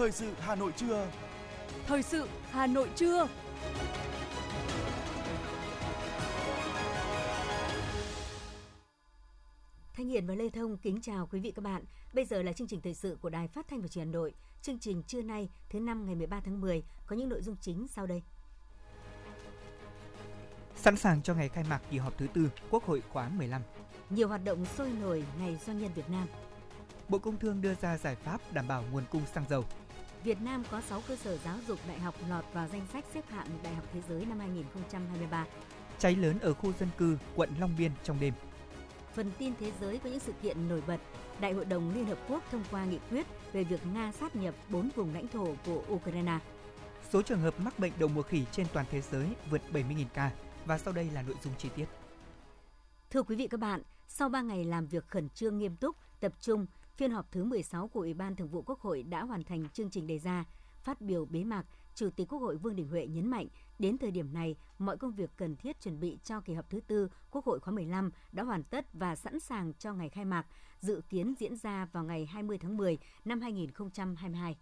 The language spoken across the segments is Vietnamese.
Thời sự Hà Nội trưa. Thời sự Hà Nội trưa. Thanh Hiền và Lê Thông kính chào quý vị các bạn. Bây giờ là chương trình thời sự của Đài Phát thanh và Truyền hình Hà Nội. Chương trình trưa nay, thứ năm ngày 13 tháng 10 có những nội dung chính sau đây. Sẵn sàng cho ngày khai mạc kỳ họp thứ tư Quốc hội khóa 15. Nhiều hoạt động sôi nổi Ngày Doanh nhân Việt Nam. Bộ Công Thương đưa ra giải pháp đảm bảo nguồn cung xăng dầu. Việt Nam có 6 cơ sở giáo dục đại học lọt vào danh sách xếp hạng Đại học Thế giới năm 2023. Cháy lớn ở khu dân cư quận Long Biên trong đêm. Phần tin thế giới có những sự kiện nổi bật. Đại hội đồng Liên Hợp Quốc thông qua nghị quyết về việc Nga sát nhập 4 vùng lãnh thổ của Ukraine. Số trường hợp mắc bệnh đậu mùa khỉ trên toàn thế giới vượt 70.000 ca. Và sau đây là nội dung chi tiết. Thưa quý vị các bạn, sau 3 ngày làm việc khẩn trương nghiêm túc, tập trung, phiên họp thứ 16 của Ủy ban Thường vụ Quốc hội đã hoàn thành chương trình đề ra. Phát biểu bế mạc, Chủ tịch Quốc hội Vương Đình Huệ nhấn mạnh, đến thời điểm này, mọi công việc cần thiết chuẩn bị cho kỳ họp thứ tư Quốc hội khóa 15 đã hoàn tất và sẵn sàng cho ngày khai mạc, dự kiến diễn ra vào ngày 20 tháng 10 năm 2022.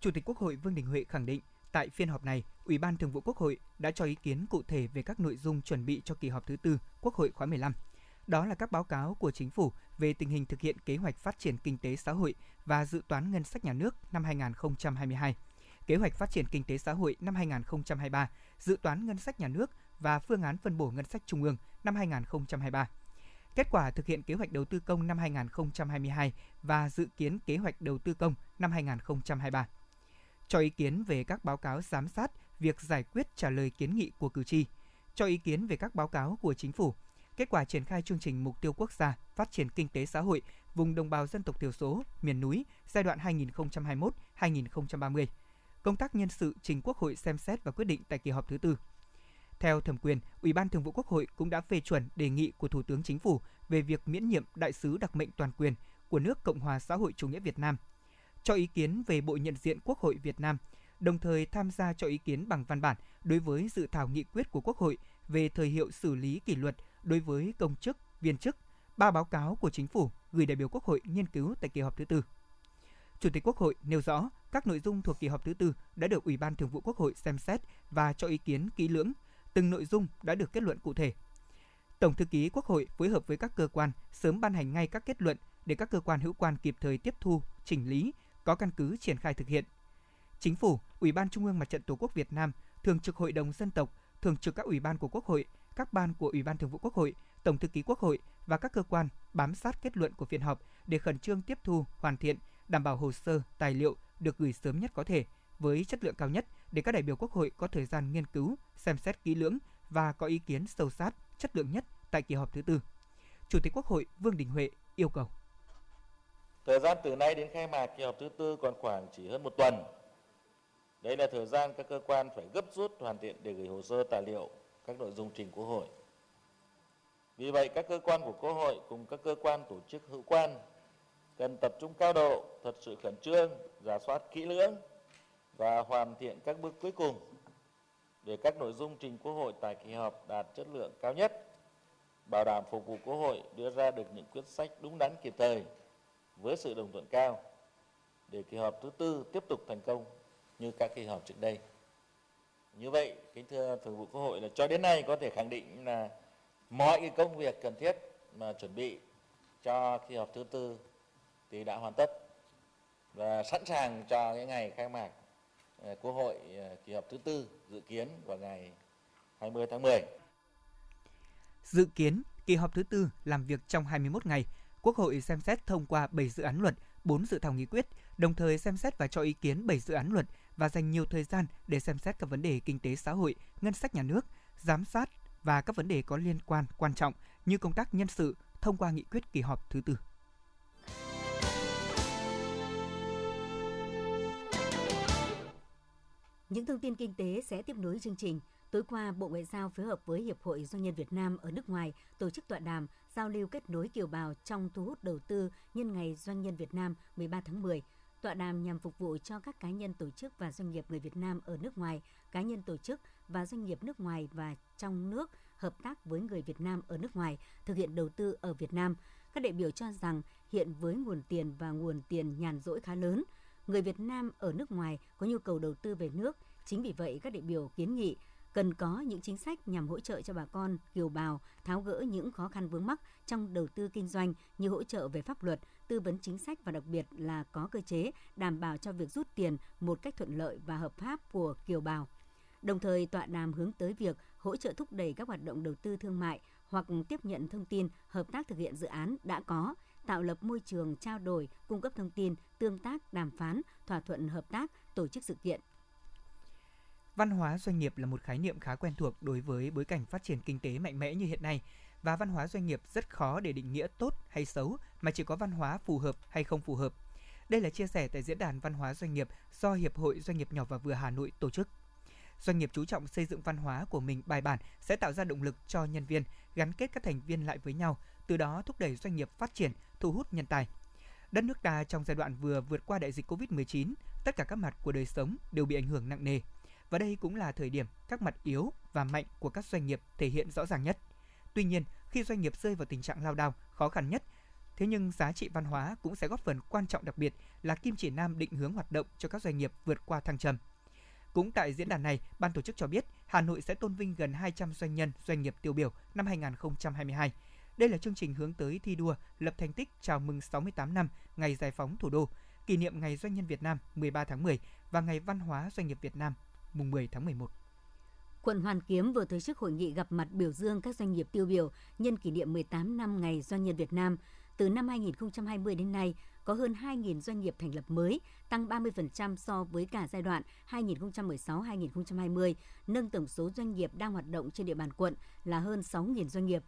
Chủ tịch Quốc hội Vương Đình Huệ khẳng định, tại phiên họp này, Ủy ban Thường vụ Quốc hội đã cho ý kiến cụ thể về các nội dung chuẩn bị cho kỳ họp thứ tư Quốc hội khóa 15. Đó là các báo cáo của chính phủ về tình hình thực hiện kế hoạch phát triển kinh tế xã hội và dự toán ngân sách nhà nước năm 2022, kế hoạch phát triển kinh tế xã hội năm 2023, dự toán ngân sách nhà nước và phương án phân bổ ngân sách trung ương năm 2023. Kết quả thực hiện kế hoạch đầu tư công năm 2022 và dự kiến kế hoạch đầu tư công năm 2023. Cho ý kiến về các báo cáo giám sát việc giải quyết trả lời kiến nghị của cử tri, cho ý kiến về các báo cáo của chính phủ, kết quả triển khai chương trình mục tiêu quốc gia phát triển kinh tế xã hội vùng đồng bào dân tộc thiểu số, miền núi giai đoạn 2021-2030. Công tác nhân sự trình Quốc hội xem xét và quyết định tại kỳ họp thứ tư. Theo thẩm quyền, Ủy ban Thường vụ Quốc hội cũng đã phê chuẩn đề nghị của Thủ tướng Chính phủ về việc miễn nhiệm đại sứ đặc mệnh toàn quyền của nước Cộng hòa xã hội chủ nghĩa Việt Nam. Cho ý kiến về bộ nhận diện Quốc hội Việt Nam, đồng thời tham gia cho ý kiến bằng văn bản đối với dự thảo nghị quyết của Quốc hội về thời hiệu xử lý kỷ luật đối với công chức, viên chức, ba báo cáo của chính phủ gửi đại biểu Quốc hội nghiên cứu tại kỳ họp thứ tư. Chủ tịch Quốc hội nêu rõ các nội dung thuộc kỳ họp thứ tư đã được Ủy ban Thường vụ Quốc hội xem xét và cho ý kiến kỹ lưỡng, từng nội dung đã được kết luận cụ thể. Tổng thư ký Quốc hội phối hợp với các cơ quan sớm ban hành ngay các kết luận để các cơ quan hữu quan kịp thời tiếp thu, chỉnh lý, có căn cứ triển khai thực hiện. Chính phủ, Ủy ban Trung ương Mặt trận Tổ quốc Việt Nam, Thường trực Hội đồng dân tộc, Thường trực các ủy ban của Quốc hội, các ban của Ủy ban Thường vụ Quốc hội, Tổng thư ký Quốc hội và các cơ quan bám sát kết luận của phiên họp để khẩn trương tiếp thu, hoàn thiện, đảm bảo hồ sơ, tài liệu được gửi sớm nhất có thể với chất lượng cao nhất để các đại biểu Quốc hội có thời gian nghiên cứu, xem xét kỹ lưỡng và có ý kiến sâu sát, chất lượng nhất tại kỳ họp thứ tư. Chủ tịch Quốc hội Vương Đình Huệ yêu cầu. Thời gian từ nay đến khai mạc kỳ họp thứ tư còn khoảng chỉ hơn một tuần. Đây là thời gian các cơ quan phải gấp rút hoàn thiện để gửi hồ sơ tài liệu các nội dung trình Quốc hội. Vì vậy, các cơ quan của Quốc hội cùng các cơ quan tổ chức hữu quan cần tập trung cao độ, thật sự khẩn trương, giả soát kỹ lưỡng và hoàn thiện các bước cuối cùng để các nội dung trình Quốc hội tại kỳ họp đạt chất lượng cao nhất, bảo đảm phục vụ Quốc hội đưa ra được những quyết sách đúng đắn kịp thời với sự đồng thuận cao để kỳ họp thứ tư tiếp tục thành công như các kỳ họp trước đây. Như vậy, kính thưa Thường vụ Quốc hội là cho đến nay có thể khẳng định là mọi cái công việc cần thiết mà chuẩn bị cho kỳ họp thứ tư thì đã hoàn tất và sẵn sàng cho cái ngày khai mạc ờ, Quốc hội ờ, kỳ họp thứ tư dự kiến vào ngày 20 tháng 10. Dự kiến kỳ họp thứ tư làm việc trong 21 ngày, Quốc hội xem xét thông qua 7 dự án luật, 4 dự thảo nghị quyết, đồng thời xem xét và cho ý kiến 7 dự án luật và dành nhiều thời gian để xem xét các vấn đề kinh tế xã hội, ngân sách nhà nước, giám sát và các vấn đề có liên quan quan trọng như công tác nhân sự thông qua nghị quyết kỳ họp thứ tư. Những thông tin kinh tế sẽ tiếp nối chương trình. Tối qua, Bộ Ngoại giao phối hợp với Hiệp hội Doanh nhân Việt Nam ở nước ngoài tổ chức tọa đàm giao lưu kết nối kiều bào trong thu hút đầu tư nhân ngày Doanh nhân Việt Nam 13 tháng 10. Tọa đàm nhằm phục vụ cho các cá nhân tổ chức và doanh nghiệp người Việt Nam ở nước ngoài, cá nhân tổ chức và doanh nghiệp nước ngoài và trong nước hợp tác với người Việt Nam ở nước ngoài thực hiện đầu tư ở Việt Nam. Các đại biểu cho rằng hiện với nguồn tiền và nguồn tiền nhàn rỗi khá lớn, người Việt Nam ở nước ngoài có nhu cầu đầu tư về nước. Chính vì vậy, các đại biểu kiến nghị cần có những chính sách nhằm hỗ trợ cho bà con kiều bào tháo gỡ những khó khăn vướng mắc trong đầu tư kinh doanh như hỗ trợ về pháp luật, tư vấn chính sách và đặc biệt là có cơ chế đảm bảo cho việc rút tiền một cách thuận lợi và hợp pháp của kiều bào. Đồng thời tọa đàm hướng tới việc hỗ trợ thúc đẩy các hoạt động đầu tư thương mại hoặc tiếp nhận thông tin hợp tác thực hiện dự án đã có, tạo lập môi trường trao đổi, cung cấp thông tin, tương tác, đàm phán, thỏa thuận hợp tác, tổ chức sự kiện, Văn hóa doanh nghiệp là một khái niệm khá quen thuộc đối với bối cảnh phát triển kinh tế mạnh mẽ như hiện nay và văn hóa doanh nghiệp rất khó để định nghĩa tốt hay xấu mà chỉ có văn hóa phù hợp hay không phù hợp. Đây là chia sẻ tại diễn đàn văn hóa doanh nghiệp do Hiệp hội Doanh nghiệp nhỏ và vừa Hà Nội tổ chức. Doanh nghiệp chú trọng xây dựng văn hóa của mình bài bản sẽ tạo ra động lực cho nhân viên, gắn kết các thành viên lại với nhau, từ đó thúc đẩy doanh nghiệp phát triển, thu hút nhân tài. Đất nước ta trong giai đoạn vừa vượt qua đại dịch Covid-19, tất cả các mặt của đời sống đều bị ảnh hưởng nặng nề và đây cũng là thời điểm các mặt yếu và mạnh của các doanh nghiệp thể hiện rõ ràng nhất. Tuy nhiên, khi doanh nghiệp rơi vào tình trạng lao đao, khó khăn nhất, thế nhưng giá trị văn hóa cũng sẽ góp phần quan trọng đặc biệt là kim chỉ nam định hướng hoạt động cho các doanh nghiệp vượt qua thăng trầm. Cũng tại diễn đàn này, ban tổ chức cho biết Hà Nội sẽ tôn vinh gần 200 doanh nhân, doanh nghiệp tiêu biểu năm 2022. Đây là chương trình hướng tới thi đua lập thành tích chào mừng 68 năm ngày giải phóng thủ đô, kỷ niệm Ngày Doanh nhân Việt Nam 13 tháng 10 và Ngày Văn hóa Doanh nghiệp Việt Nam mùng 10 tháng 11. Quận Hoàn Kiếm vừa tổ chức hội nghị gặp mặt biểu dương các doanh nghiệp tiêu biểu nhân kỷ niệm 18 năm Ngày Doanh nhân Việt Nam. Từ năm 2020 đến nay, có hơn 2.000 doanh nghiệp thành lập mới, tăng 30% so với cả giai đoạn 2016-2020, nâng tổng số doanh nghiệp đang hoạt động trên địa bàn quận là hơn 6.000 doanh nghiệp.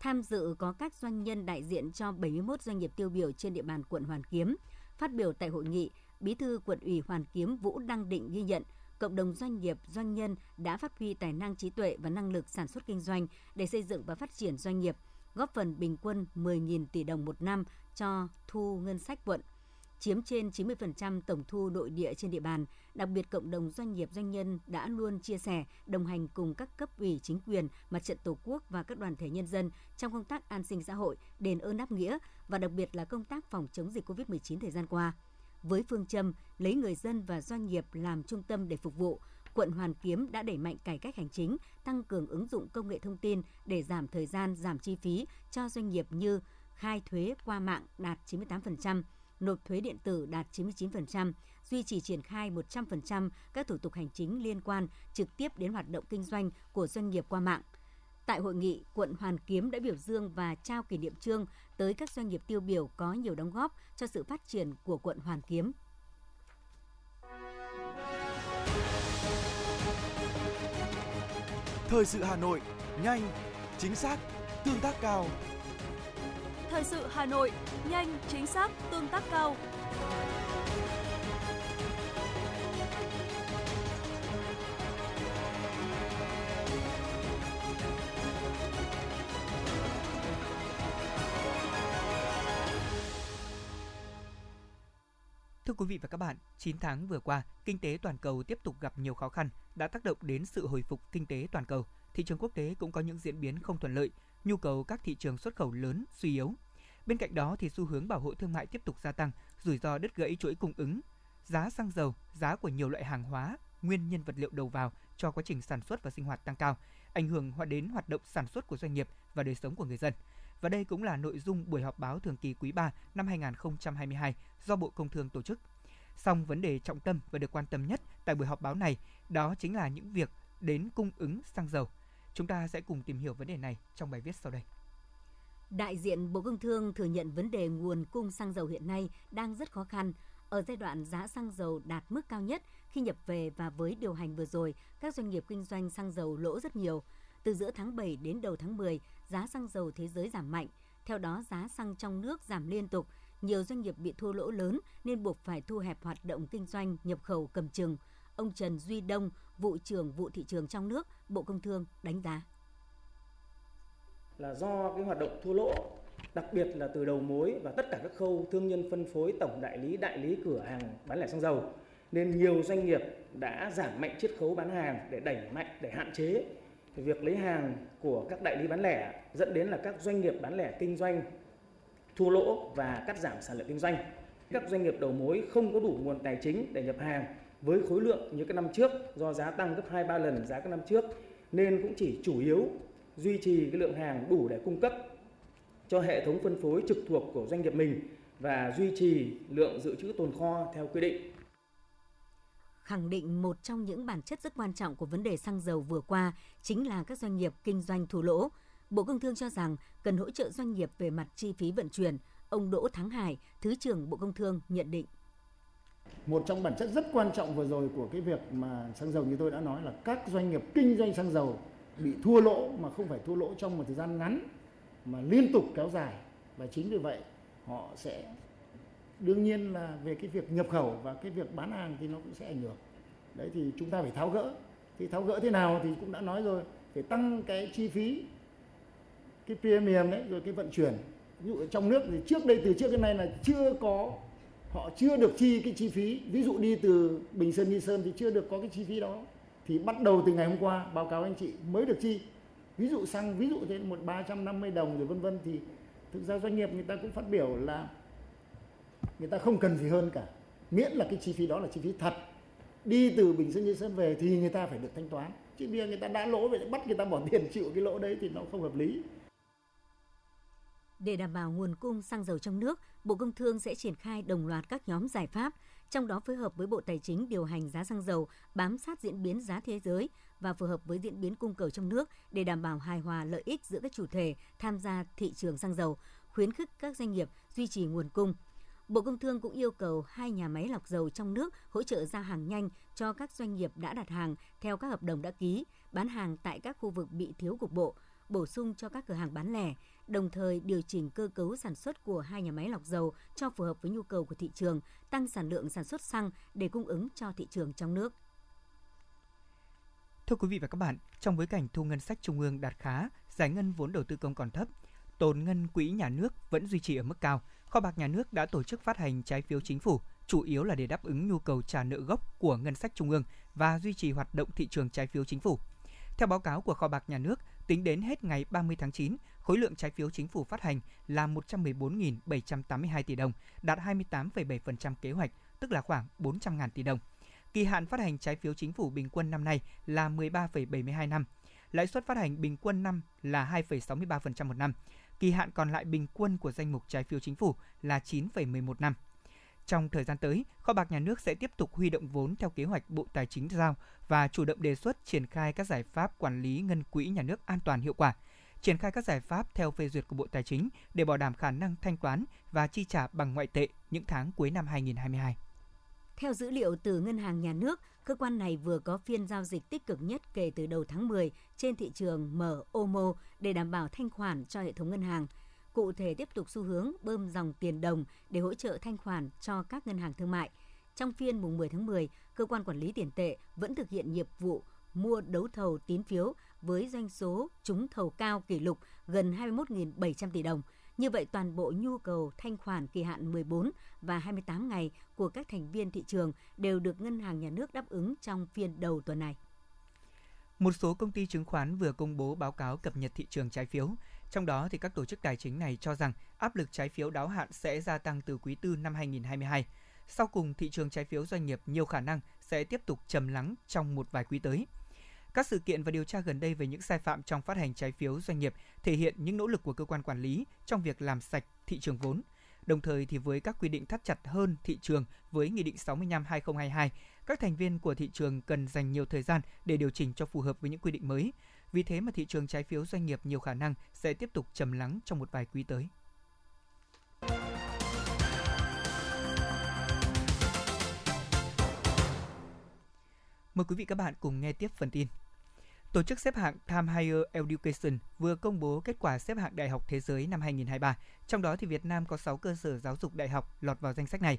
Tham dự có các doanh nhân đại diện cho 71 doanh nghiệp tiêu biểu trên địa bàn quận Hoàn Kiếm. Phát biểu tại hội nghị, Bí thư quận ủy Hoàn Kiếm Vũ Đăng Định ghi nhận cộng đồng doanh nghiệp, doanh nhân đã phát huy tài năng trí tuệ và năng lực sản xuất kinh doanh để xây dựng và phát triển doanh nghiệp, góp phần bình quân 10.000 tỷ đồng một năm cho thu ngân sách quận chiếm trên 90% tổng thu nội địa trên địa bàn. Đặc biệt cộng đồng doanh nghiệp doanh nhân đã luôn chia sẻ, đồng hành cùng các cấp ủy chính quyền, mặt trận tổ quốc và các đoàn thể nhân dân trong công tác an sinh xã hội, đền ơn đáp nghĩa và đặc biệt là công tác phòng chống dịch COVID-19 thời gian qua với phương châm lấy người dân và doanh nghiệp làm trung tâm để phục vụ, quận Hoàn Kiếm đã đẩy mạnh cải cách hành chính, tăng cường ứng dụng công nghệ thông tin để giảm thời gian, giảm chi phí cho doanh nghiệp như khai thuế qua mạng đạt 98%, nộp thuế điện tử đạt 99%, duy trì triển khai 100% các thủ tục hành chính liên quan trực tiếp đến hoạt động kinh doanh của doanh nghiệp qua mạng – Tại hội nghị, quận Hoàn Kiếm đã biểu dương và trao kỷ niệm trương tới các doanh nghiệp tiêu biểu có nhiều đóng góp cho sự phát triển của quận Hoàn Kiếm. Thời sự Hà Nội, nhanh, chính xác, tương tác cao. Thời sự Hà Nội, nhanh, chính xác, tương tác cao. Thưa quý vị và các bạn, 9 tháng vừa qua, kinh tế toàn cầu tiếp tục gặp nhiều khó khăn, đã tác động đến sự hồi phục kinh tế toàn cầu. Thị trường quốc tế cũng có những diễn biến không thuận lợi, nhu cầu các thị trường xuất khẩu lớn suy yếu. Bên cạnh đó thì xu hướng bảo hộ thương mại tiếp tục gia tăng, rủi ro đứt gãy chuỗi cung ứng, giá xăng dầu, giá của nhiều loại hàng hóa, nguyên nhân vật liệu đầu vào cho quá trình sản xuất và sinh hoạt tăng cao, ảnh hưởng đến hoạt động sản xuất của doanh nghiệp và đời sống của người dân. Và đây cũng là nội dung buổi họp báo thường kỳ quý 3 năm 2022 do Bộ Công Thương tổ chức. Song vấn đề trọng tâm và được quan tâm nhất tại buổi họp báo này đó chính là những việc đến cung ứng xăng dầu. Chúng ta sẽ cùng tìm hiểu vấn đề này trong bài viết sau đây. Đại diện Bộ Công Thương thừa nhận vấn đề nguồn cung xăng dầu hiện nay đang rất khó khăn. Ở giai đoạn giá xăng dầu đạt mức cao nhất khi nhập về và với điều hành vừa rồi, các doanh nghiệp kinh doanh xăng dầu lỗ rất nhiều. Từ giữa tháng 7 đến đầu tháng 10, giá xăng dầu thế giới giảm mạnh. Theo đó, giá xăng trong nước giảm liên tục. Nhiều doanh nghiệp bị thua lỗ lớn nên buộc phải thu hẹp hoạt động kinh doanh nhập khẩu cầm chừng. Ông Trần Duy Đông, vụ trưởng vụ thị trường trong nước, Bộ Công Thương đánh giá. Là do cái hoạt động thua lỗ đặc biệt là từ đầu mối và tất cả các khâu thương nhân phân phối tổng đại lý đại lý cửa hàng bán lẻ xăng dầu nên nhiều doanh nghiệp đã giảm mạnh chiết khấu bán hàng để đẩy mạnh để hạn chế việc lấy hàng của các đại lý bán lẻ dẫn đến là các doanh nghiệp bán lẻ kinh doanh thua lỗ và cắt giảm sản lượng kinh doanh. Các doanh nghiệp đầu mối không có đủ nguồn tài chính để nhập hàng với khối lượng như các năm trước, do giá tăng gấp 2 3 lần giá các năm trước, nên cũng chỉ chủ yếu duy trì cái lượng hàng đủ để cung cấp cho hệ thống phân phối trực thuộc của doanh nghiệp mình và duy trì lượng dự trữ tồn kho theo quy định. Khẳng định một trong những bản chất rất quan trọng của vấn đề xăng dầu vừa qua chính là các doanh nghiệp kinh doanh thua lỗ. Bộ Công Thương cho rằng cần hỗ trợ doanh nghiệp về mặt chi phí vận chuyển. Ông Đỗ Thắng Hải, Thứ trưởng Bộ Công Thương nhận định. Một trong bản chất rất quan trọng vừa rồi của cái việc mà xăng dầu như tôi đã nói là các doanh nghiệp kinh doanh xăng dầu bị thua lỗ mà không phải thua lỗ trong một thời gian ngắn mà liên tục kéo dài và chính vì vậy họ sẽ đương nhiên là về cái việc nhập khẩu và cái việc bán hàng thì nó cũng sẽ ảnh hưởng. Đấy thì chúng ta phải tháo gỡ. Thì tháo gỡ thế nào thì cũng đã nói rồi, phải tăng cái chi phí, cái premium đấy, rồi cái vận chuyển. Ví dụ ở trong nước thì trước đây, từ trước đến nay là chưa có, họ chưa được chi cái chi phí. Ví dụ đi từ bình sơn đi sơn thì chưa được có cái chi phí đó. Thì bắt đầu từ ngày hôm qua, báo cáo anh chị mới được chi. Ví dụ xăng, ví dụ thế, một ba trăm năm mươi đồng rồi vân vân thì thực ra doanh nghiệp người ta cũng phát biểu là người ta không cần gì hơn cả. Miễn là cái chi phí đó là chi phí thật. Đi từ bình dương nghi sơn về thì người ta phải được thanh toán. Chứ bây giờ người ta đã lỗ vậy bắt người ta bỏ tiền chịu cái lỗ đấy thì nó không hợp lý. Để đảm bảo nguồn cung xăng dầu trong nước, Bộ Công Thương sẽ triển khai đồng loạt các nhóm giải pháp, trong đó phối hợp với Bộ Tài chính điều hành giá xăng dầu, bám sát diễn biến giá thế giới và phù hợp với diễn biến cung cầu trong nước để đảm bảo hài hòa lợi ích giữa các chủ thể tham gia thị trường xăng dầu, khuyến khích các doanh nghiệp duy trì nguồn cung. Bộ Công Thương cũng yêu cầu hai nhà máy lọc dầu trong nước hỗ trợ ra hàng nhanh cho các doanh nghiệp đã đặt hàng theo các hợp đồng đã ký, bán hàng tại các khu vực bị thiếu cục bộ, bổ sung cho các cửa hàng bán lẻ, đồng thời điều chỉnh cơ cấu sản xuất của hai nhà máy lọc dầu cho phù hợp với nhu cầu của thị trường, tăng sản lượng sản xuất xăng để cung ứng cho thị trường trong nước. Thưa quý vị và các bạn, trong bối cảnh thu ngân sách trung ương đạt khá, giải ngân vốn đầu tư công còn thấp, tồn ngân quỹ nhà nước vẫn duy trì ở mức cao, kho bạc nhà nước đã tổ chức phát hành trái phiếu chính phủ, chủ yếu là để đáp ứng nhu cầu trả nợ gốc của ngân sách trung ương và duy trì hoạt động thị trường trái phiếu chính phủ. Theo báo cáo của kho bạc nhà nước, tính đến hết ngày 30 tháng 9, khối lượng trái phiếu chính phủ phát hành là 114.782 tỷ đồng, đạt 28,7% kế hoạch, tức là khoảng 400.000 tỷ đồng. Kỳ hạn phát hành trái phiếu chính phủ bình quân năm nay là 13,72 năm. Lãi suất phát hành bình quân năm là 2,63% một năm. Kỳ hạn còn lại bình quân của danh mục trái phiếu chính phủ là 9,11 năm. Trong thời gian tới, kho bạc nhà nước sẽ tiếp tục huy động vốn theo kế hoạch Bộ Tài chính giao và chủ động đề xuất triển khai các giải pháp quản lý ngân quỹ nhà nước an toàn hiệu quả, triển khai các giải pháp theo phê duyệt của Bộ Tài chính để bảo đảm khả năng thanh toán và chi trả bằng ngoại tệ những tháng cuối năm 2022. Theo dữ liệu từ Ngân hàng Nhà nước, cơ quan này vừa có phiên giao dịch tích cực nhất kể từ đầu tháng 10 trên thị trường mở OMO để đảm bảo thanh khoản cho hệ thống ngân hàng. Cụ thể tiếp tục xu hướng bơm dòng tiền đồng để hỗ trợ thanh khoản cho các ngân hàng thương mại. Trong phiên mùng 10 tháng 10, cơ quan quản lý tiền tệ vẫn thực hiện nhiệm vụ mua đấu thầu tín phiếu với doanh số trúng thầu cao kỷ lục gần 21.700 tỷ đồng. Như vậy, toàn bộ nhu cầu thanh khoản kỳ hạn 14 và 28 ngày của các thành viên thị trường đều được Ngân hàng Nhà nước đáp ứng trong phiên đầu tuần này. Một số công ty chứng khoán vừa công bố báo cáo cập nhật thị trường trái phiếu. Trong đó thì các tổ chức tài chính này cho rằng áp lực trái phiếu đáo hạn sẽ gia tăng từ quý tư năm 2022. Sau cùng, thị trường trái phiếu doanh nghiệp nhiều khả năng sẽ tiếp tục trầm lắng trong một vài quý tới. Các sự kiện và điều tra gần đây về những sai phạm trong phát hành trái phiếu doanh nghiệp thể hiện những nỗ lực của cơ quan quản lý trong việc làm sạch thị trường vốn. Đồng thời thì với các quy định thắt chặt hơn thị trường với Nghị định 65/2022, các thành viên của thị trường cần dành nhiều thời gian để điều chỉnh cho phù hợp với những quy định mới. Vì thế mà thị trường trái phiếu doanh nghiệp nhiều khả năng sẽ tiếp tục trầm lắng trong một vài quý tới. Mời quý vị các bạn cùng nghe tiếp phần tin. Tổ chức xếp hạng Time Higher Education vừa công bố kết quả xếp hạng đại học thế giới năm 2023. Trong đó thì Việt Nam có 6 cơ sở giáo dục đại học lọt vào danh sách này.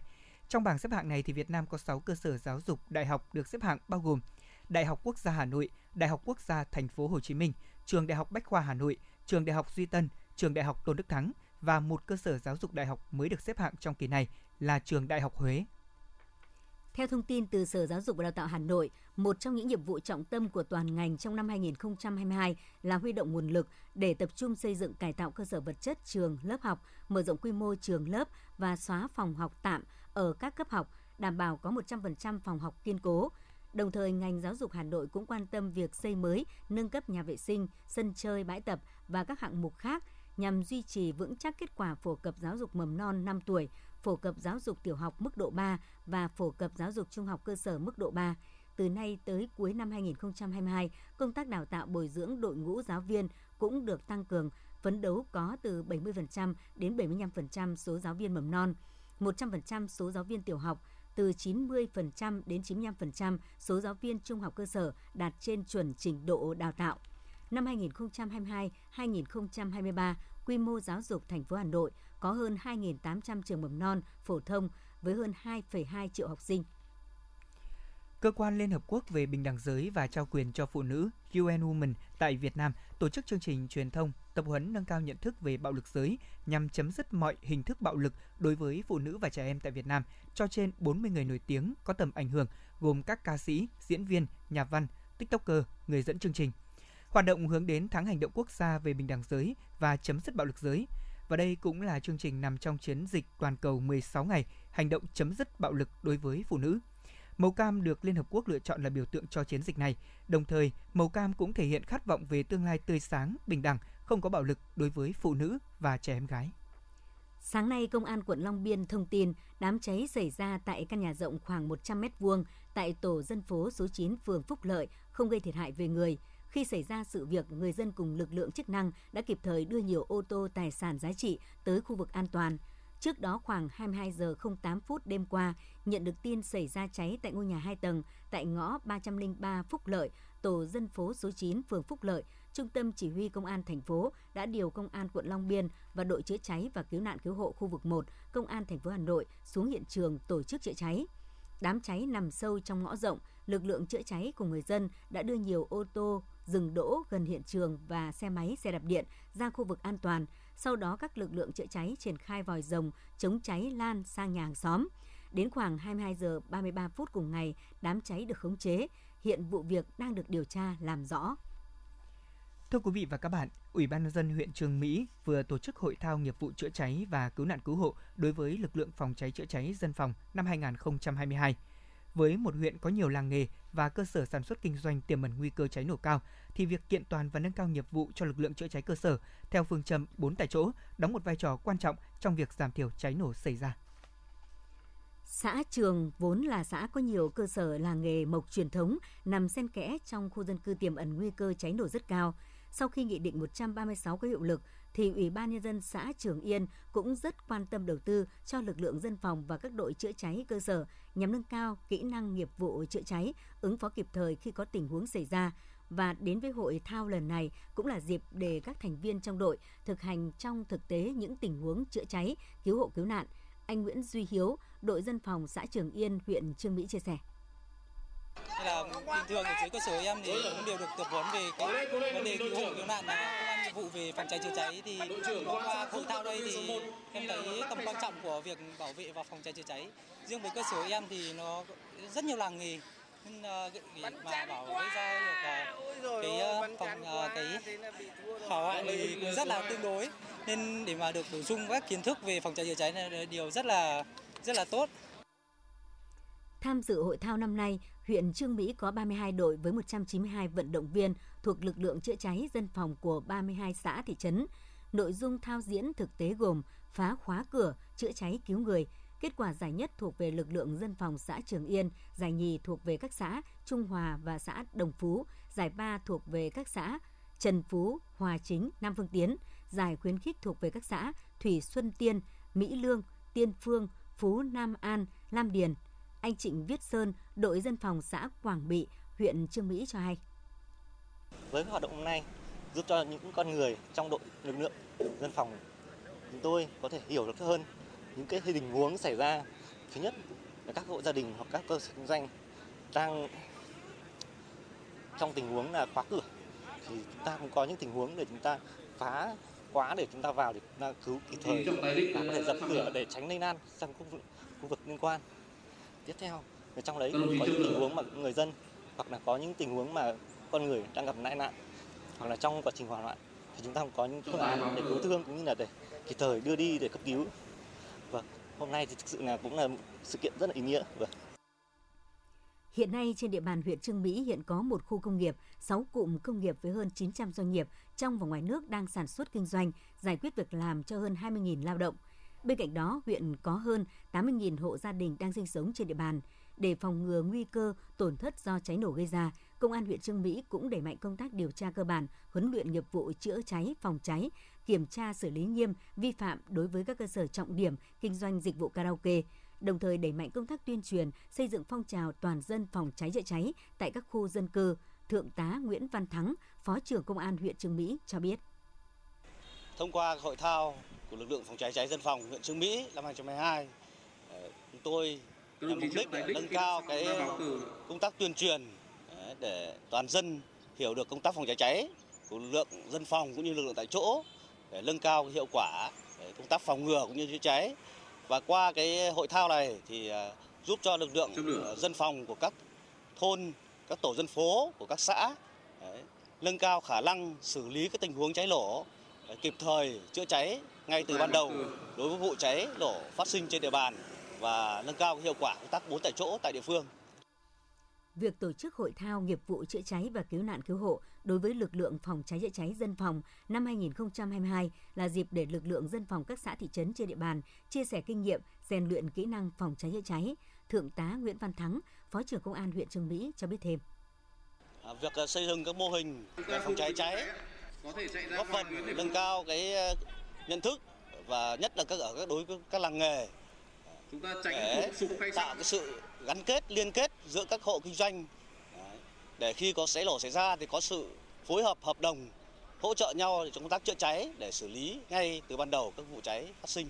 Trong bảng xếp hạng này thì Việt Nam có 6 cơ sở giáo dục đại học được xếp hạng bao gồm Đại học Quốc gia Hà Nội, Đại học Quốc gia Thành phố Hồ Chí Minh, Trường Đại học Bách khoa Hà Nội, Trường Đại học Duy Tân, Trường Đại học Tôn Đức Thắng và một cơ sở giáo dục đại học mới được xếp hạng trong kỳ này là Trường Đại học Huế. Theo thông tin từ Sở Giáo dục và Đào tạo Hà Nội, một trong những nhiệm vụ trọng tâm của toàn ngành trong năm 2022 là huy động nguồn lực để tập trung xây dựng cải tạo cơ sở vật chất trường, lớp học, mở rộng quy mô trường lớp và xóa phòng học tạm ở các cấp học, đảm bảo có 100% phòng học kiên cố. Đồng thời, ngành giáo dục Hà Nội cũng quan tâm việc xây mới, nâng cấp nhà vệ sinh, sân chơi, bãi tập và các hạng mục khác nhằm duy trì vững chắc kết quả phổ cập giáo dục mầm non 5 tuổi, phổ cập giáo dục tiểu học mức độ 3 và phổ cập giáo dục trung học cơ sở mức độ 3. Từ nay tới cuối năm 2022, công tác đào tạo bồi dưỡng đội ngũ giáo viên cũng được tăng cường, phấn đấu có từ 70% đến 75% số giáo viên mầm non, 100% số giáo viên tiểu học, từ 90% đến 95% số giáo viên trung học cơ sở đạt trên chuẩn trình độ đào tạo. Năm 2022-2023, quy mô giáo dục thành phố Hà Nội có hơn 2.800 trường mầm non, phổ thông với hơn 2,2 triệu học sinh. Cơ quan Liên Hợp Quốc về Bình đẳng giới và trao quyền cho phụ nữ UN Women tại Việt Nam tổ chức chương trình truyền thông tập huấn nâng cao nhận thức về bạo lực giới nhằm chấm dứt mọi hình thức bạo lực đối với phụ nữ và trẻ em tại Việt Nam cho trên 40 người nổi tiếng có tầm ảnh hưởng gồm các ca sĩ, diễn viên, nhà văn, tiktoker, người dẫn chương trình. Hoạt động hướng đến tháng hành động quốc gia về bình đẳng giới và chấm dứt bạo lực giới. Và đây cũng là chương trình nằm trong chiến dịch toàn cầu 16 ngày hành động chấm dứt bạo lực đối với phụ nữ. Màu cam được Liên Hợp Quốc lựa chọn là biểu tượng cho chiến dịch này. Đồng thời, màu cam cũng thể hiện khát vọng về tương lai tươi sáng, bình đẳng, không có bạo lực đối với phụ nữ và trẻ em gái. Sáng nay, Công an quận Long Biên thông tin đám cháy xảy ra tại căn nhà rộng khoảng 100 m2 tại tổ dân phố số 9 phường Phúc Lợi, không gây thiệt hại về người. Khi xảy ra sự việc, người dân cùng lực lượng chức năng đã kịp thời đưa nhiều ô tô tài sản giá trị tới khu vực an toàn. Trước đó khoảng 22 giờ 08 phút đêm qua, nhận được tin xảy ra cháy tại ngôi nhà 2 tầng tại ngõ 303 Phúc Lợi, tổ dân phố số 9 phường Phúc Lợi, Trung tâm Chỉ huy Công an thành phố đã điều Công an quận Long Biên và đội chữa cháy và cứu nạn cứu hộ khu vực 1, Công an thành phố Hà Nội xuống hiện trường tổ chức chữa cháy. Đám cháy nằm sâu trong ngõ rộng, lực lượng chữa cháy cùng người dân đã đưa nhiều ô tô dừng đỗ gần hiện trường và xe máy, xe đạp điện ra khu vực an toàn. Sau đó các lực lượng chữa cháy triển khai vòi rồng chống cháy lan sang nhà hàng xóm. Đến khoảng 22 giờ 33 phút cùng ngày, đám cháy được khống chế. Hiện vụ việc đang được điều tra làm rõ. Thưa quý vị và các bạn, Ủy ban nhân dân huyện Trường Mỹ vừa tổ chức hội thao nghiệp vụ chữa cháy và cứu nạn cứu hộ đối với lực lượng phòng cháy chữa cháy dân phòng năm 2022. Với một huyện có nhiều làng nghề và cơ sở sản xuất kinh doanh tiềm ẩn nguy cơ cháy nổ cao, thì việc kiện toàn và nâng cao nghiệp vụ cho lực lượng chữa cháy cơ sở theo phương châm 4 tại chỗ đóng một vai trò quan trọng trong việc giảm thiểu cháy nổ xảy ra. Xã Trường vốn là xã có nhiều cơ sở làng nghề mộc truyền thống nằm xen kẽ trong khu dân cư tiềm ẩn nguy cơ cháy nổ rất cao. Sau khi Nghị định 136 có hiệu lực, thì Ủy ban Nhân dân xã Trường Yên cũng rất quan tâm đầu tư cho lực lượng dân phòng và các đội chữa cháy cơ sở nhằm nâng cao kỹ năng nghiệp vụ chữa cháy, ứng phó kịp thời khi có tình huống xảy ra. Và đến với hội thao lần này cũng là dịp để các thành viên trong đội thực hành trong thực tế những tình huống chữa cháy, cứu hộ cứu nạn. Anh Nguyễn Duy Hiếu, đội dân phòng xã Trường Yên, huyện Trương Mỹ chia sẻ. Nên là bình thường ở dưới cơ sở em thì cũng đều được tập huấn về cái vấn đề cứu hộ cứu nạn này công an nhiệm vụ về phòng cháy chữa cháy. Thì qua hội thao đây thì em thấy tầm quan trọng của việc bảo vệ và phòng cháy chữa cháy. Riêng với cơ sở em thì nó rất nhiều làng nghề. Nên để mà bảo vệ ra được cái phòng cái hỏa hoạn thì cũng rất là tương đối. Nên để mà được bổ sung các kiến thức về phòng cháy chữa cháy này là điều rất là rất là tốt. Tham dự hội thao năm nay, huyện Trương Mỹ có 32 đội với 192 vận động viên thuộc lực lượng chữa cháy dân phòng của 32 xã thị trấn. Nội dung thao diễn thực tế gồm phá khóa cửa, chữa cháy cứu người. Kết quả giải nhất thuộc về lực lượng dân phòng xã Trường Yên, giải nhì thuộc về các xã Trung Hòa và xã Đồng Phú, giải ba thuộc về các xã Trần Phú, Hòa Chính, Nam Phương Tiến, giải khuyến khích thuộc về các xã Thủy Xuân Tiên, Mỹ Lương, Tiên Phương, Phú Nam An, Lam Điền, anh Trịnh Viết Sơn, đội dân phòng xã Quảng Bị, huyện Trương Mỹ cho hay. Với hoạt động hôm nay giúp cho những con người trong đội lực lượng dân phòng chúng tôi có thể hiểu được hơn những cái tình huống xảy ra. Thứ nhất là các hộ gia đình hoặc các cơ sở kinh doanh đang trong tình huống là khóa cửa thì chúng ta cũng có những tình huống để chúng ta phá khóa để chúng ta vào để chúng ta cứu kịp thời và có thể dập cửa để tránh lây lan sang khu vực, khu vực liên quan tiếp theo trong đấy có những tình huống mà người dân hoặc là có những tình huống mà con người đang gặp tai nạn hoặc là trong quá trình hỏa hoạn thì chúng ta có những phương án để cứu thương cũng như là để kịp thời đưa đi để cấp cứu. Và hôm nay thì thực sự là cũng là sự kiện rất là ý nghĩa. Vâng. Hiện nay trên địa bàn huyện Trương Mỹ hiện có một khu công nghiệp, 6 cụm công nghiệp với hơn 900 doanh nghiệp trong và ngoài nước đang sản xuất kinh doanh, giải quyết việc làm cho hơn 20.000 lao động. Bên cạnh đó, huyện có hơn 80.000 hộ gia đình đang sinh sống trên địa bàn. Để phòng ngừa nguy cơ tổn thất do cháy nổ gây ra, Công an huyện Trương Mỹ cũng đẩy mạnh công tác điều tra cơ bản, huấn luyện nghiệp vụ chữa cháy, phòng cháy, kiểm tra xử lý nghiêm vi phạm đối với các cơ sở trọng điểm kinh doanh dịch vụ karaoke, đồng thời đẩy mạnh công tác tuyên truyền, xây dựng phong trào toàn dân phòng cháy chữa cháy tại các khu dân cư. Thượng tá Nguyễn Văn Thắng, Phó trưởng Công an huyện Trương Mỹ cho biết. Thông qua hội thao của lực lượng phòng cháy cháy dân phòng huyện Trương Mỹ năm 2022, ờ, chúng tôi nhằm mục đích để nâng cao cái công tác tuyên truyền để toàn dân hiểu được công tác phòng cháy cháy của lực lượng dân phòng cũng như lực lượng tại chỗ để nâng cao hiệu quả để công tác phòng ngừa cũng như chữa cháy. Và qua cái hội thao này thì giúp cho lực lượng dân phòng của các thôn, các tổ dân phố của các xã đấy, nâng cao khả năng xử lý các tình huống cháy nổ kịp thời chữa cháy ngay từ ban đầu đối với vụ cháy nổ phát sinh trên địa bàn và nâng cao hiệu quả công tác bốn tại chỗ tại địa phương việc tổ chức hội thao nghiệp vụ chữa cháy và cứu nạn cứu hộ đối với lực lượng phòng cháy chữa cháy dân phòng năm 2022 là dịp để lực lượng dân phòng các xã thị trấn trên địa bàn chia sẻ kinh nghiệm, rèn luyện kỹ năng phòng cháy chữa cháy. Thượng tá Nguyễn Văn Thắng, Phó trưởng Công an huyện Trương Mỹ cho biết thêm. À, việc à, xây dựng các mô hình về phòng cháy cháy góp phần nâng cao cái à, nhận thức và nhất là các ở các đối với các làng nghề. Chúng ta tránh để tạo cái sự gắn kết liên kết giữa các hộ kinh doanh. Để khi có cháy nổ xảy ra thì có sự phối hợp hợp đồng hỗ trợ nhau trong công tác chữa cháy để xử lý ngay từ ban đầu các vụ cháy phát sinh.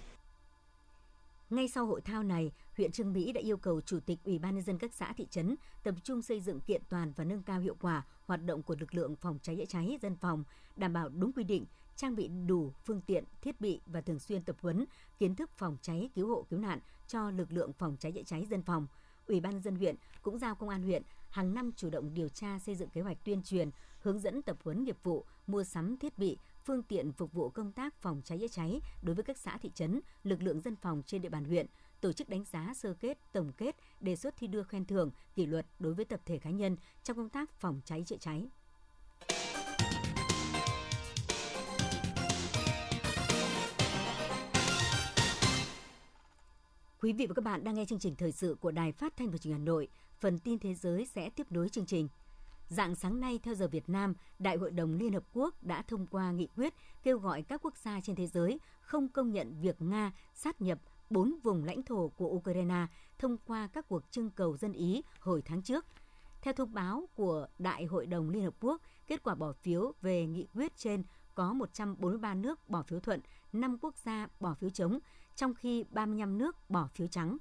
Ngay sau hội thao này, huyện Trương Mỹ đã yêu cầu Chủ tịch Ủy ban nhân dân các xã thị trấn tập trung xây dựng kiện toàn và nâng cao hiệu quả hoạt động của lực lượng phòng cháy chữa cháy dân phòng, đảm bảo đúng quy định, trang bị đủ phương tiện, thiết bị và thường xuyên tập huấn kiến thức phòng cháy cứu hộ cứu nạn cho lực lượng phòng cháy chữa cháy dân phòng. Ủy ban dân huyện cũng giao công an huyện hàng năm chủ động điều tra xây dựng kế hoạch tuyên truyền, hướng dẫn tập huấn nghiệp vụ, mua sắm thiết bị, phương tiện phục vụ công tác phòng cháy chữa cháy đối với các xã thị trấn, lực lượng dân phòng trên địa bàn huyện, tổ chức đánh giá sơ kết, tổng kết, đề xuất thi đua khen thưởng, kỷ luật đối với tập thể cá nhân trong công tác phòng cháy chữa cháy. Quý vị và các bạn đang nghe chương trình thời sự của Đài Phát thanh và Truyền hình Hà Nội. Phần tin thế giới sẽ tiếp nối chương trình. Dạng sáng nay theo giờ Việt Nam, Đại hội đồng Liên Hợp Quốc đã thông qua nghị quyết kêu gọi các quốc gia trên thế giới không công nhận việc Nga sát nhập bốn vùng lãnh thổ của Ukraine thông qua các cuộc trưng cầu dân Ý hồi tháng trước. Theo thông báo của Đại hội đồng Liên Hợp Quốc, kết quả bỏ phiếu về nghị quyết trên có 143 nước bỏ phiếu thuận, 5 quốc gia bỏ phiếu chống, trong khi 35 nước bỏ phiếu trắng.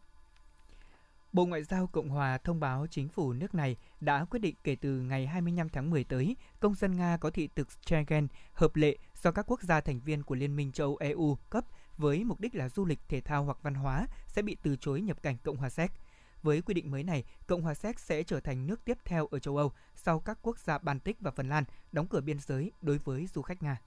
Bộ Ngoại giao Cộng hòa thông báo chính phủ nước này đã quyết định kể từ ngày 25 tháng 10 tới, công dân Nga có thị thực Schengen hợp lệ do các quốc gia thành viên của Liên minh châu Âu EU cấp với mục đích là du lịch, thể thao hoặc văn hóa sẽ bị từ chối nhập cảnh Cộng hòa Séc. Với quy định mới này, Cộng hòa Séc sẽ trở thành nước tiếp theo ở châu Âu sau các quốc gia Baltic và Phần Lan đóng cửa biên giới đối với du khách Nga.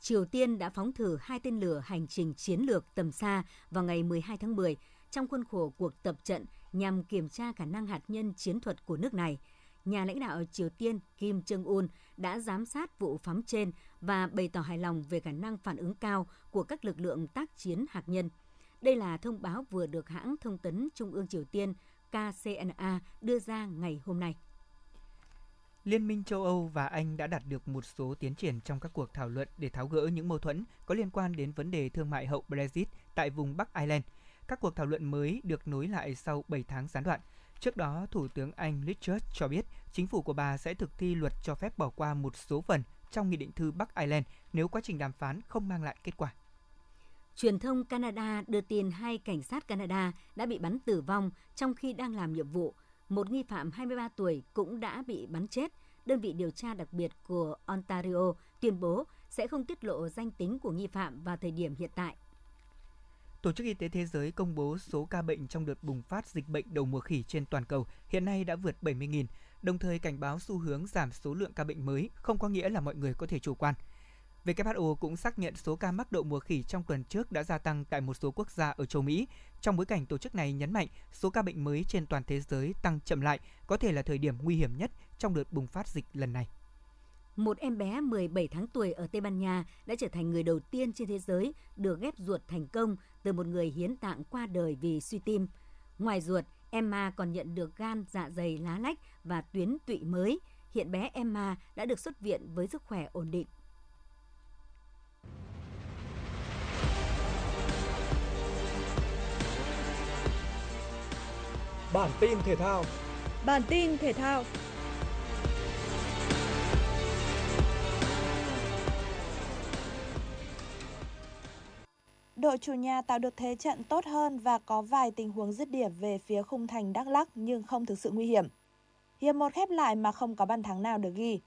Triều Tiên đã phóng thử hai tên lửa hành trình chiến lược tầm xa vào ngày 12 tháng 10 trong khuôn khổ cuộc tập trận nhằm kiểm tra khả năng hạt nhân chiến thuật của nước này. Nhà lãnh đạo Triều Tiên Kim Jong-un đã giám sát vụ phóng trên và bày tỏ hài lòng về khả năng phản ứng cao của các lực lượng tác chiến hạt nhân. Đây là thông báo vừa được hãng thông tấn Trung ương Triều Tiên KCNA đưa ra ngày hôm nay. Liên minh châu Âu và Anh đã đạt được một số tiến triển trong các cuộc thảo luận để tháo gỡ những mâu thuẫn có liên quan đến vấn đề thương mại hậu Brexit tại vùng Bắc Ireland. Các cuộc thảo luận mới được nối lại sau 7 tháng gián đoạn. Trước đó, Thủ tướng Anh Liz Truss cho biết chính phủ của bà sẽ thực thi luật cho phép bỏ qua một số phần trong nghị định thư Bắc Ireland nếu quá trình đàm phán không mang lại kết quả. Truyền thông Canada đưa tin hai cảnh sát Canada đã bị bắn tử vong trong khi đang làm nhiệm vụ – một nghi phạm 23 tuổi cũng đã bị bắn chết. Đơn vị điều tra đặc biệt của Ontario tuyên bố sẽ không tiết lộ danh tính của nghi phạm vào thời điểm hiện tại. Tổ chức Y tế Thế giới công bố số ca bệnh trong đợt bùng phát dịch bệnh đầu mùa khỉ trên toàn cầu hiện nay đã vượt 70.000, đồng thời cảnh báo xu hướng giảm số lượng ca bệnh mới không có nghĩa là mọi người có thể chủ quan. WHO cũng xác nhận số ca mắc đậu mùa khỉ trong tuần trước đã gia tăng tại một số quốc gia ở châu Mỹ. Trong bối cảnh tổ chức này nhấn mạnh số ca bệnh mới trên toàn thế giới tăng chậm lại có thể là thời điểm nguy hiểm nhất trong đợt bùng phát dịch lần này. Một em bé 17 tháng tuổi ở Tây Ban Nha đã trở thành người đầu tiên trên thế giới được ghép ruột thành công từ một người hiến tạng qua đời vì suy tim. Ngoài ruột, Emma còn nhận được gan, dạ dày, lá lách và tuyến tụy mới. Hiện bé Emma đã được xuất viện với sức khỏe ổn định. Bản tin thể thao Bản tin thể thao Đội chủ nhà tạo được thế trận tốt hơn và có vài tình huống dứt điểm về phía khung thành Đắk Lắk nhưng không thực sự nguy hiểm. Hiệp 1 khép lại mà không có bàn thắng nào được ghi.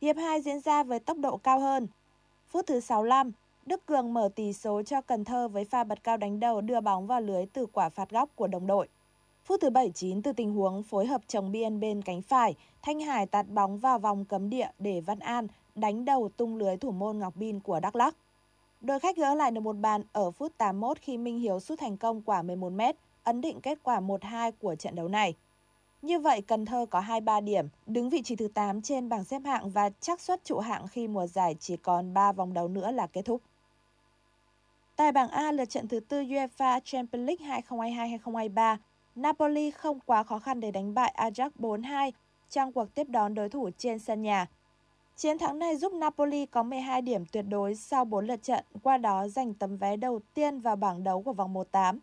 Hiệp 2 diễn ra với tốc độ cao hơn. Phút thứ 65, Đức Cường mở tỷ số cho Cần Thơ với pha bật cao đánh đầu đưa bóng vào lưới từ quả phạt góc của đồng đội. Phút thứ 79 từ tình huống phối hợp chồng biên bên cánh phải, Thanh Hải tạt bóng vào vòng cấm địa để Văn An đánh đầu tung lưới thủ môn Ngọc Bin của Đắk Lắk. Đội khách gỡ lại được một bàn ở phút 81 khi Minh Hiếu sút thành công quả 11m, ấn định kết quả 1-2 của trận đấu này. Như vậy, Cần Thơ có 23 điểm, đứng vị trí thứ 8 trên bảng xếp hạng và chắc suất trụ hạng khi mùa giải chỉ còn 3 vòng đấu nữa là kết thúc. Tại bảng A lượt trận thứ tư UEFA Champions League 2022-2023, Napoli không quá khó khăn để đánh bại Ajax 4-2 trong cuộc tiếp đón đối thủ trên sân nhà. Chiến thắng này giúp Napoli có 12 điểm tuyệt đối sau 4 lượt trận, qua đó giành tấm vé đầu tiên vào bảng đấu của vòng 1-8.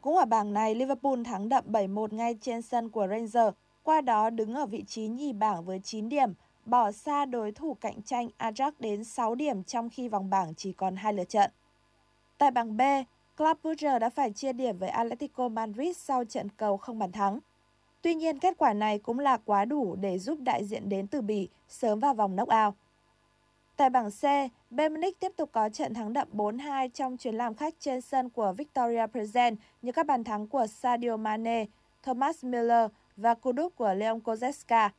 Cũng ở bảng này, Liverpool thắng đậm 7-1 ngay trên sân của Rangers, qua đó đứng ở vị trí nhì bảng với 9 điểm, bỏ xa đối thủ cạnh tranh Ajax đến 6 điểm trong khi vòng bảng chỉ còn 2 lượt trận. Tại bảng B, Club Brugge đã phải chia điểm với Atletico Madrid sau trận cầu không bàn thắng. Tuy nhiên, kết quả này cũng là quá đủ để giúp đại diện đến từ Bỉ sớm vào vòng knock-out. Tại bảng C, Bayern Munich tiếp tục có trận thắng đậm 4-2 trong chuyến làm khách trên sân của Victoria Present như các bàn thắng của Sadio Mane, Thomas Müller và cú đúp của Leon Kozeska.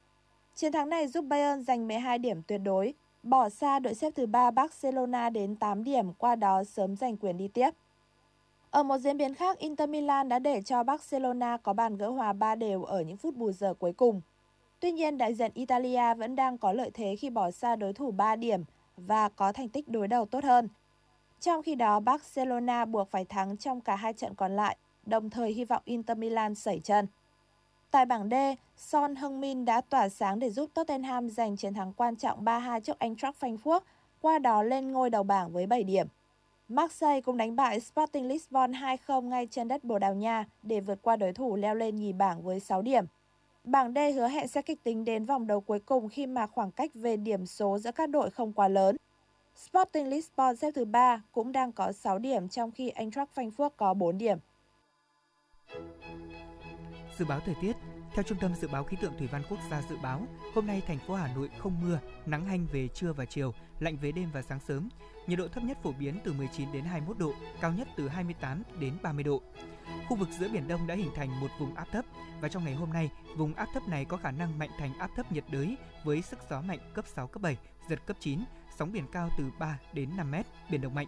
Chiến thắng này giúp Bayern giành 12 điểm tuyệt đối, bỏ xa đội xếp thứ 3 Barcelona đến 8 điểm qua đó sớm giành quyền đi tiếp. Ở một diễn biến khác, Inter Milan đã để cho Barcelona có bàn gỡ hòa 3 đều ở những phút bù giờ cuối cùng. Tuy nhiên, đại diện Italia vẫn đang có lợi thế khi bỏ xa đối thủ 3 điểm và có thành tích đối đầu tốt hơn. Trong khi đó, Barcelona buộc phải thắng trong cả hai trận còn lại, đồng thời hy vọng Inter Milan sẩy chân. Tại bảng D, Son Heung-min đã tỏa sáng để giúp Tottenham giành chiến thắng quan trọng 3-2 trước Eintracht Frankfurt, qua đó lên ngôi đầu bảng với 7 điểm. Marseille cũng đánh bại Sporting Lisbon 2-0 ngay trên đất Bồ Đào Nha để vượt qua đối thủ leo lên nhì bảng với 6 điểm. Bảng D hứa hẹn sẽ kịch tính đến vòng đấu cuối cùng khi mà khoảng cách về điểm số giữa các đội không quá lớn. Sporting Lisbon xếp thứ 3 cũng đang có 6 điểm trong khi Eintracht Frankfurt có 4 điểm. Dự báo thời tiết theo Trung tâm Dự báo Khí tượng Thủy văn Quốc gia dự báo, hôm nay thành phố Hà Nội không mưa, nắng hanh về trưa và chiều, lạnh về đêm và sáng sớm. Nhiệt độ thấp nhất phổ biến từ 19 đến 21 độ, cao nhất từ 28 đến 30 độ. Khu vực giữa Biển Đông đã hình thành một vùng áp thấp và trong ngày hôm nay, vùng áp thấp này có khả năng mạnh thành áp thấp nhiệt đới với sức gió mạnh cấp 6, cấp 7, giật cấp 9, sóng biển cao từ 3 đến 5 mét, biển động mạnh.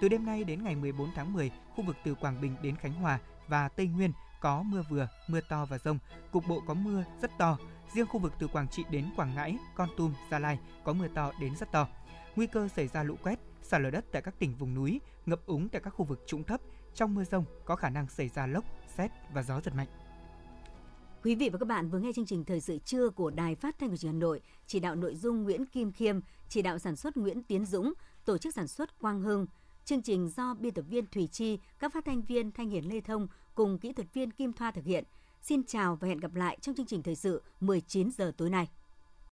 Từ đêm nay đến ngày 14 tháng 10, khu vực từ Quảng Bình đến Khánh Hòa và Tây Nguyên có mưa vừa, mưa to và rông, cục bộ có mưa rất to. Riêng khu vực từ Quảng Trị đến Quảng Ngãi, Con Tum, Gia Lai có mưa to đến rất to. Nguy cơ xảy ra lũ quét, sạt lở đất tại các tỉnh vùng núi, ngập úng tại các khu vực trũng thấp. Trong mưa rông có khả năng xảy ra lốc, xét và gió giật mạnh. Quý vị và các bạn vừa nghe chương trình Thời sự trưa của Đài Phát thanh của Hà Nội, chỉ đạo nội dung Nguyễn Kim Khiêm, chỉ đạo sản xuất Nguyễn Tiến Dũng, tổ chức sản xuất Quang Hưng. Chương trình do biên tập viên Thủy Chi, các phát thanh viên Thanh Hiển Lê Thông cùng kỹ thuật viên Kim Thoa thực hiện. Xin chào và hẹn gặp lại trong chương trình thời sự 19 giờ tối nay.